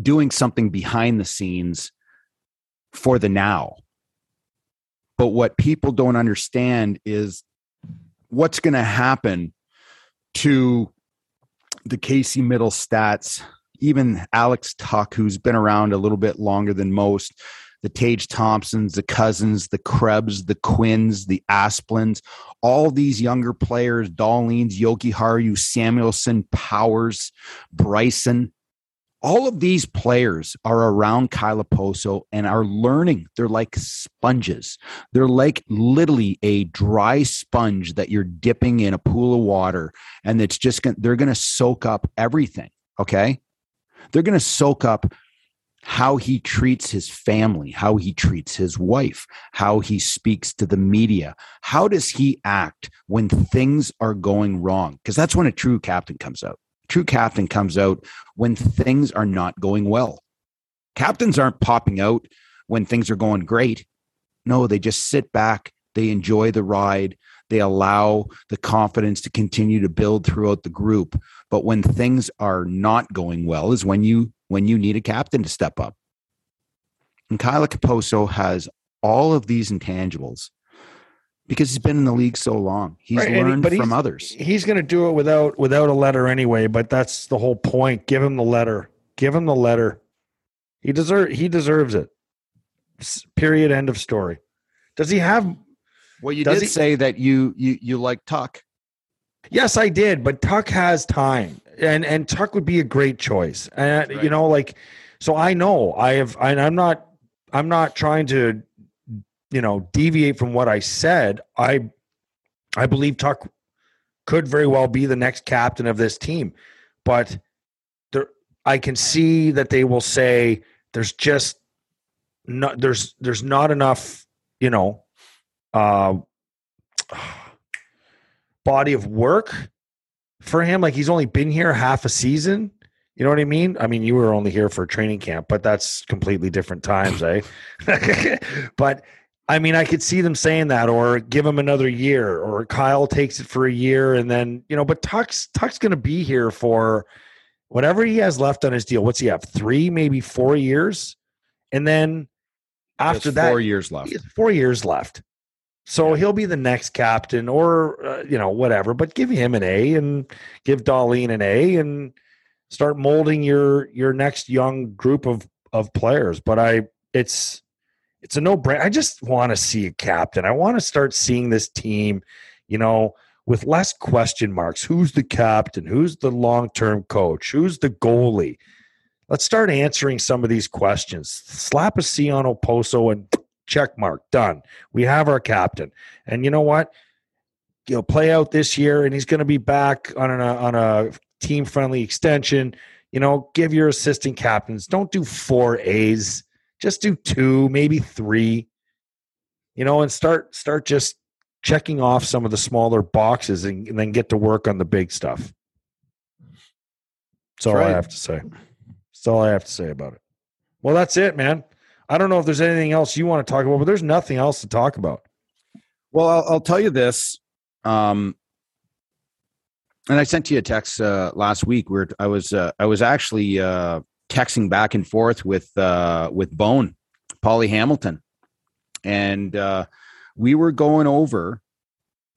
doing something behind the scenes for the now. But what people don't understand is what's going to happen to the Casey Mittelstadts even Alex Tuch, who's been around a little bit longer than most, the Tage Thompsons, the Cozens, the Krebs, the Quinns, the Asplunds, all these younger players, Dahlin's, Yoki Haru, Samuelsson, Powers, Bryson, all of these players are around Kyle Okposo and are learning. They're like sponges. They're like literally a dry sponge that you're dipping in a pool of water, and it's just gonna, they're going to soak up everything. Okay they're going to soak up how he treats his family, how he treats his wife, how he speaks to the media. How does he act when things are going wrong? Because that's when a true captain comes out. True captain comes out when things are not going well. Captains aren't popping out when things are going great. No, they just sit back, they enjoy the ride, they allow the confidence to continue to build throughout the group but when things are not going well is when you when you need a captain to step up and Kyle Okposo has all of these intangibles because he's been in the league so long he's Right, and he- learned from others He's going to do it without without a letter anyway, but that's the whole point. Give him the letter. Give him the letter. He deserve he deserves it. Period end of story. Does he have well you Does did say that you you you like Tuch Yes, I did, but Tuch has time, and and Tuch would be a great choice. And you know, like, so I know I have, and I'm not, I'm not trying to you know, deviate from what I said, I I believe Tuch could very well be the next captain of this team. But there I can see that they will say there's just not there's there's not enough, you know, uh body of work for him. Like he's only been here half a season. You know what I mean? I mean, you were only here for training camp, but that's completely different times, eh? but I mean, I could see them saying that, or give him another year, or Kyle takes it for a year, and then you know. But Tuch's Tuch's going to be here for whatever he has left on his deal. What's he have? Three, maybe four years, and then after that, four years left. four years left. So he'll be the next captain, or uh, you know whatever. But give him an A and give Dahlin an A, and start molding your your next young group of of players. But I, it's it's a no brainer. I just want to see a captain. I want to start seeing this team, you know, with less question marks. Who's the captain? Who's the long term coach? Who's the goalie? Let's start answering some of these questions. Slap a C on Okposo and check mark done. We have our captain, and you know what? He'll play out this year, and he's going to be back on a on a team friendly extension. You know, give your assistant captains. Don't do four A's just do two maybe three you know and start start just checking off some of the smaller boxes and, and then get to work on the big stuff that's all Right. i have to say that's all i have to say about it well that's it man i don't know if there's anything else you want to talk about but there's nothing else to talk about Well, I'll, I'll tell you this. Um, and I sent you a text uh, last week where I was uh, I was actually uh, texting back and forth with uh, with Bone, Polly Hamilton, and uh, we were going over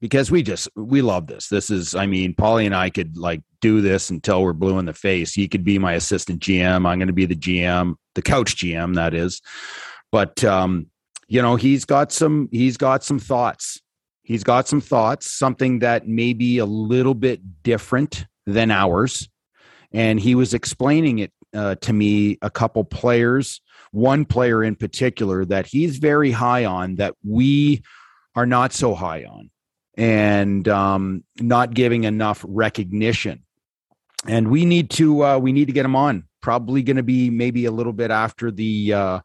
because we just we love this. This is I mean, Polly and I could like do this until we're blue in the face. He could be my assistant GM. I'm going to be the GM, the couch GM, that is. But um, you know, he's got some he's got some thoughts. He's got some thoughts, something that may be a little bit different than ours. And he was explaining it uh, to me, a couple players, one player in particular that he's very high on that we are not so high on and um, not giving enough recognition. And we need to uh, we need to get him on. Probably going to be maybe a little bit after the uh,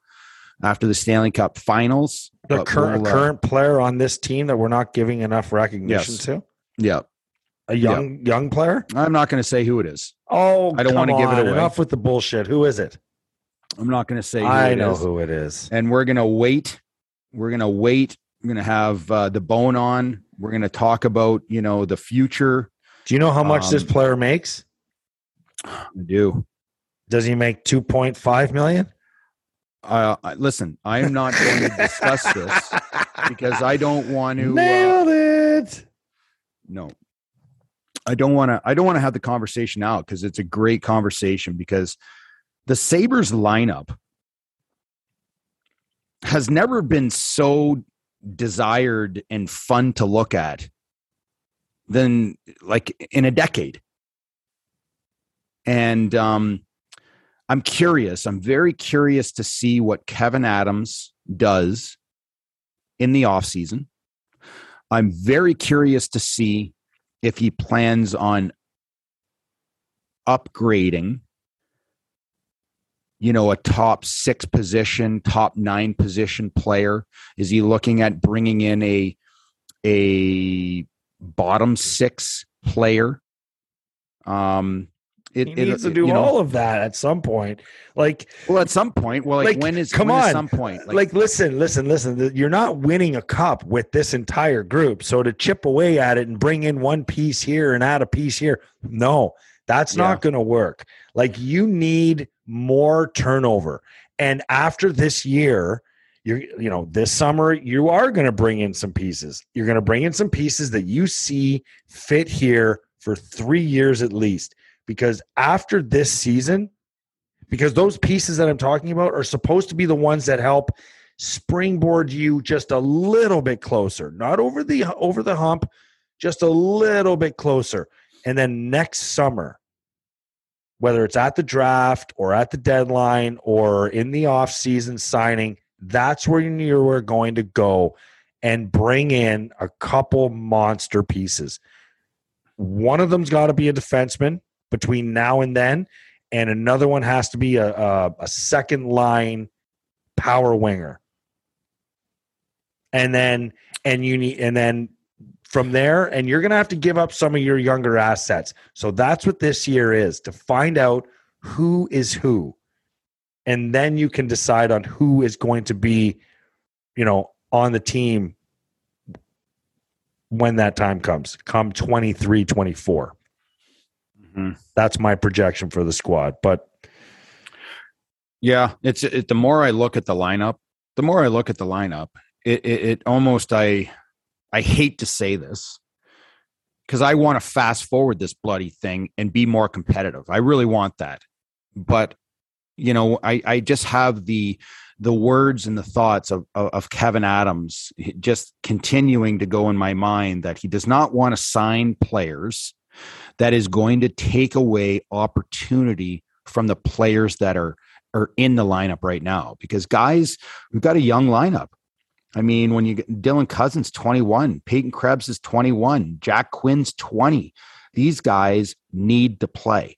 after the Stanley Cup Finals. the current we'll, uh, current player on this team that we're not giving enough recognition Yes. to yeah, a young young player I'm not going to say who it is. oh I don't wanna give it away. enough with the bullshit who is it I'm not going to say. Who i know is. who it is and we're gonna wait. We're gonna wait. We're gonna have uh, the bone on. We're gonna talk about you know the future. do you know how much this Um, player makes I do. Does he make 2.5 million? Uh, I- listen, I am not going to discuss this because I don't want to. Uh, it. no, I don't want to. I don't want to have the conversation out because it's a great conversation because the Sabres lineup has never been so desired and fun to look at than like in a decade. And um, I'm curious. I'm very curious to see what Kevyn Adams does in the offseason. I'm very curious to see if he plans on upgrading you know a top 6 position top 9 position player is he looking at bringing in a a bottom 6 player um it, He it- needs to do you know, all of that at some point. Like, well at some point well like, Like, when is come when is on. some point like, listen, listen, listen. You're not winning a cup with this entire group. So to chip away at it and bring in one piece here and add a piece here, no, that's Yeah. not going to work. Like, you need more turnover. And after this year, you're, you know, this summer, you are going to bring in some pieces. You're going to bring in some pieces that you see fit here for three years at least. Because after this season, because those pieces that I'm talking about are supposed to be the ones that help springboard you just a little bit closer, not over the over the hump, just a little bit closer. And then next summer, whether it's at the draft or at the deadline or in the off season signing, that's where you're going to go and bring in a couple monster pieces. One of them's got to be a defenseman between now and then, and another one has to be a, a, a second line power winger. And then and you need and then from there and you're going to have to give up some of your younger assets. So that's what this year is to find out who is who. And then you can decide on who is going to be, you know, on the team when that time comes, come 23, 24. Mm-hmm. That's my projection for the squad. But yeah, it's it, the more I look at the lineup, the more I look at the lineup, it, it, it almost I I hate to say this because I want to fast forward this bloody thing and be more competitive. I really want that. But you know, I I just have the the words and the thoughts of, of, of Kevyn Adams just continuing to go in my mind that he does not want to sign players that is going to take away opportunity from the players that are are in the lineup right now because guys we've got a young lineup I mean, when you get Dylan Cozens 21, Peyton Krebs is 21, Jack Quinn's 20. These guys need to play.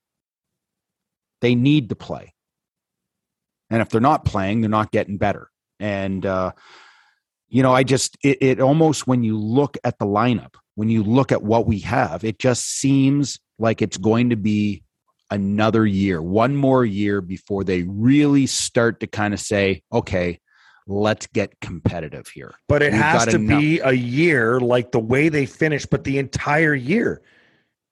They need to play. And if they're not playing, they're not getting better. And, uh, you know, I just, it, it almost, when you look at the lineup, when you look at what we have, it just seems like it's going to be another year, one more year before they really start to kind of say, okay, let's get competitive here. But it We've has to enough. be a year like the way they finished, but the entire year.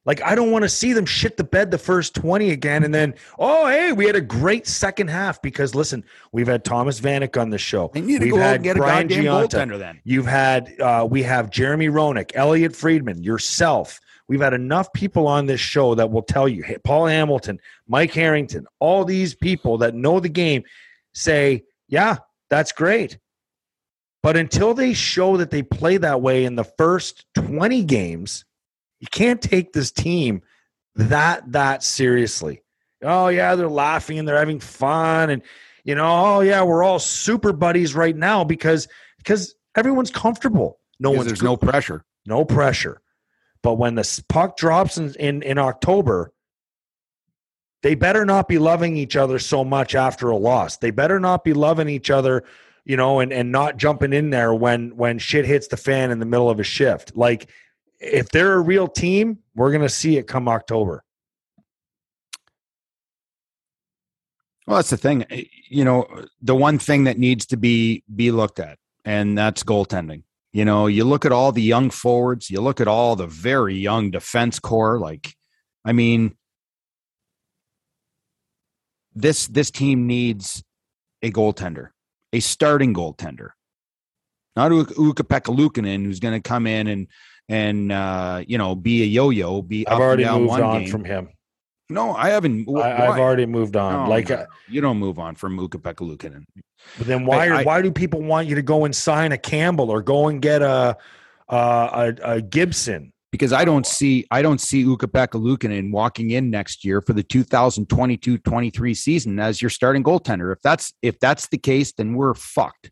Like I don't want to see them shit the bed the first 20 again and then, oh hey, we had a great second half because listen, we've had Thomas Vanek on the show. They need to we've go had get Brian a goddamn Gionta. goaltender then. You've had uh, we have Jeremy Roenick, Elliotte Friedman, yourself. We've had enough people on this show that will tell you, hey, Paul Hamilton, Mike Harrington, all these people that know the game say, yeah, that's great. But until they show that they play that way in the first 20 games, you can't take this team that that seriously. Oh yeah, they're laughing and they're having fun and you know, oh yeah, we're all super buddies right now because because everyone's comfortable. No one's there's no pressure. No pressure. But when the puck drops in, in, in October, they better not be loving each other so much after a loss. They better not be loving each other, you know, and, and not jumping in there when when shit hits the fan in the middle of a shift. Like if they're a real team, we're gonna see it come October. Well, that's the thing. Eh, you know, the one thing that needs to be be looked at, and that's goaltending. You know, you look at all the young forwards, you look at all the very young defense core. Like, I mean, this this team needs a goaltender, a starting goaltender, not Ukko-Pekka who's going to come in and and uh, you know be a yo-yo. Be I've already moved on game. from him. No, I haven't. I, have already moved on. No, like no, uh, you don't move on from Ukko-Pekka Luukkonen. But then why I, why do people want you to go and sign a Campbell or go and get a a, a Gibson? because I don't see I don't see Ukko-Pekka walking in next year for the 2022-23 season as your starting goaltender. If that's if that's the case, then we're fucked.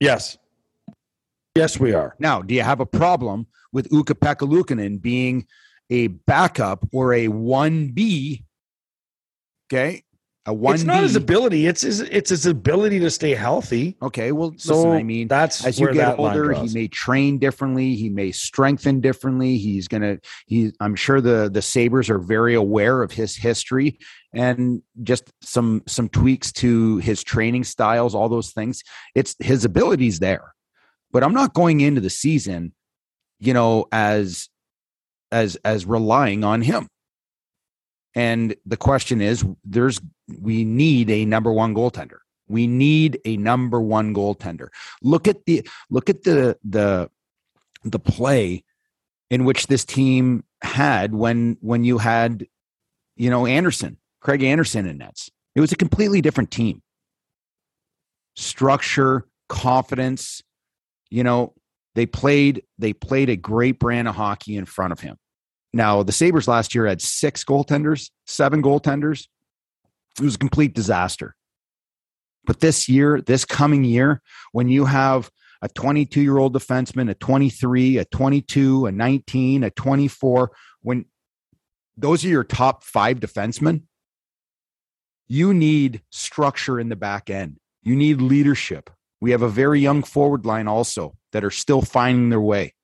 Yes. Yes, we are. Now, do you have a problem with Ukko-Pekka Luukkonen being a backup or a 1B? Okay a one. It's not his ability. It's his. It's his ability to stay healthy. Okay. Well, so listen, I mean, that's as you get older, he may train differently. He may strengthen differently. He's gonna. He. I'm sure the the Sabres are very aware of his history and just some some tweaks to his training styles. All those things. It's his abilities there, but I'm not going into the season, you know, as as as relying on him. And the question is, there's we need a number one goaltender. We need a number one goaltender. Look at the look at the the the play in which this team had when when you had you know Anderson, Craig Anderson in nets. It was a completely different team. Structure, confidence, you know, they played they played a great brand of hockey in front of him. Now, the Sabres last year had six goaltenders, seven goaltenders. It was a complete disaster. But this year, this coming year, when you have a 22 year old defenseman, a 23, a 22, a 19, a 24, when those are your top five defensemen, you need structure in the back end. You need leadership. We have a very young forward line also that are still finding their way.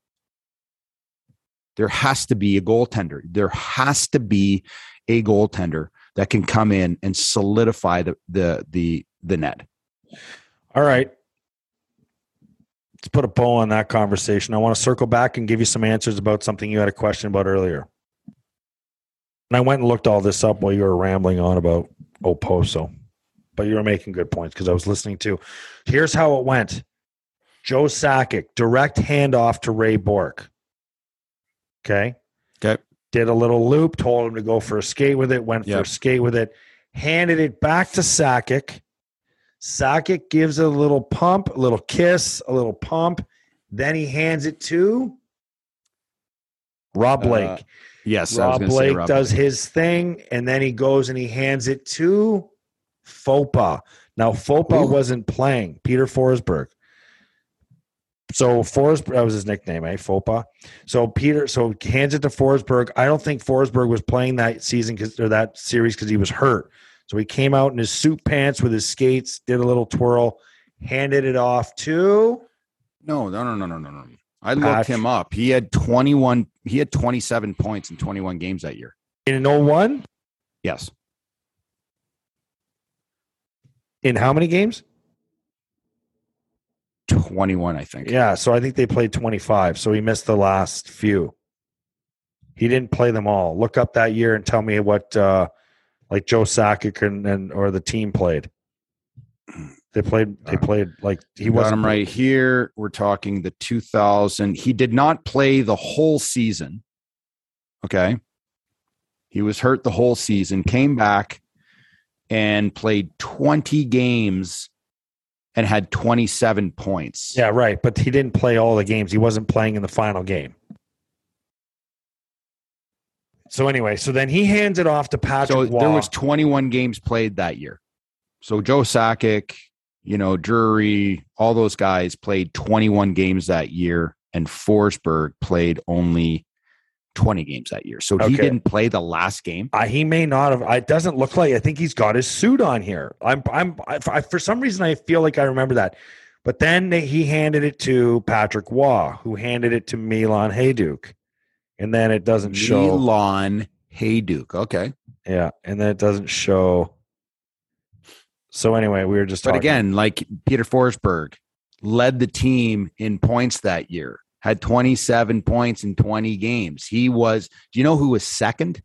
There has to be a goaltender. There has to be a goaltender that can come in and solidify the the the the net. All right. Let's put a bow on that conversation. I want to circle back and give you some answers about something you had a question about earlier. And I went and looked all this up while you were rambling on about Okposo, but you were making good points because I was listening to. Here's how it went Joe Sakic, direct handoff to Ray Bourque. Okay. Okay. Did a little loop, told him to go for a skate with it, went for a skate with it, handed it back to Sakic. Sakic gives it a little pump, a little kiss, a little pump. Then he hands it to Rob Blake. Uh, Yes, Rob Blake Rob does Blake. his thing, and then he goes and he hands it to Foppa. Now Foppa Ooh. wasn't playing. Peter Forsberg. So Forsberg, that was his nickname, eh? Foppa. So Peter, so hands it to Forsberg. I don't think Forsberg was playing that season because or that series because he was hurt. So he came out in his suit pants with his skates, did a little twirl, handed it off to No, no, no, no, no, no, no. I looked Patch. him up. He had 21, he had 27 points in 21 games that year. in 01 Yes. In how many games? 21, I think. Yeah, so I think they played 25. So he missed the last few. He didn't play them all. Look up that year and tell me what uh like Joe Sakic and, and or the team played. They played they Uh, played like he wasn't him right here. We're talking the 2000. He did not play the whole season. Okay. He was hurt the whole season, came back and played 20 games and had 27 points. Yeah, right. But he didn't play all the games. He wasn't playing in the final game. So anyway, so then he hands it off to Patrick So Roy. there was 21 games played that year. So Joe Sakic, you know, Drury, all those guys played 21 games that year, and Forsberg played only 20 games that year. So he didn't play the last game. Uh, he may not have. It doesn't look like. I think he's got his suit on here. I'm. I'm. I, I- for some reason, I feel like I remember that. But then they- he handed it to Patrick Roy, who handed it to Milan Hejduk, and then it doesn't show. Milan Hejduk. Okay. Yeah, and then it doesn't show. So anyway, we were just But talking. again, like Peter Forsberg led the team in points that year, had 27 points in 20 games. He was, do you know who was second?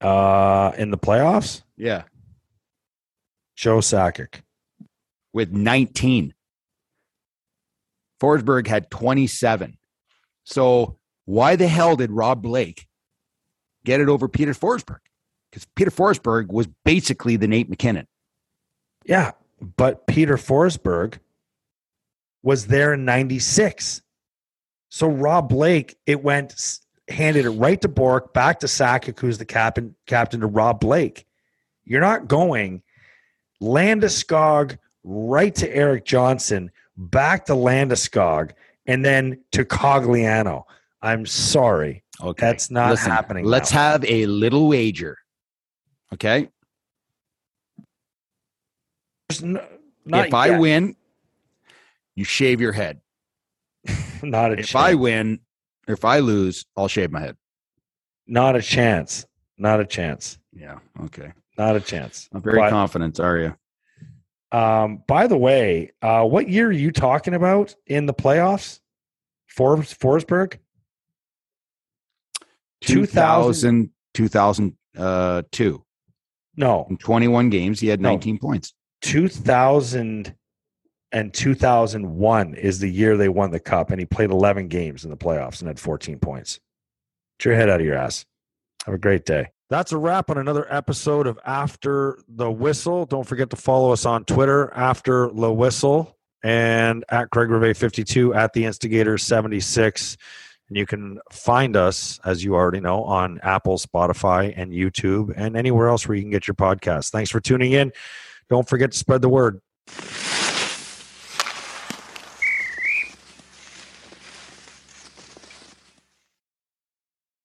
uh, in the playoffs, Yeah. Joe Sakic. with 19. Forsberg had 27. So why the hell did Rob Blake get it over Peter Forsberg? Because Peter Forsberg was basically the Nate MacKinnon. Yeah, but Peter Forsberg was there in 96. So Rob Blake, it went handed it right to Bourque, back to Sakic, who's the captain captain to Rob Blake. You're not going Landeskog right to Erik Johnson, back to Landeskog, and then to Cogliano. I'm sorry. Okay. That's not happening Let's now. have a little wager. Okay. There's n- not if I win, you shave your head. not a chance. If chance. I win, or if I lose, I'll shave my head. not a chance. Not a chance. Yeah. Okay. Not a chance. I'm very But- confident. Are you? Um, by the way, uh, what year are you talking about in the playoffs? For Forsberg? 2000 2000, 2002. No, In 21 games, he had No. 19 points. 2000 and 2001 is the year they won the cup, and he played 11 games in the playoffs and had 14 points. Get your head out of your ass. Have a great day. That's a wrap on another episode of After the Whistle. Don't forget to follow us on Twitter, After the Whistle, and at Craig Rivet 52 at the Instigator 76. And you can find us, as you already know, on Apple, Spotify, and YouTube, and anywhere else where you can get your podcast. Thanks for tuning in. Don't forget to spread the word.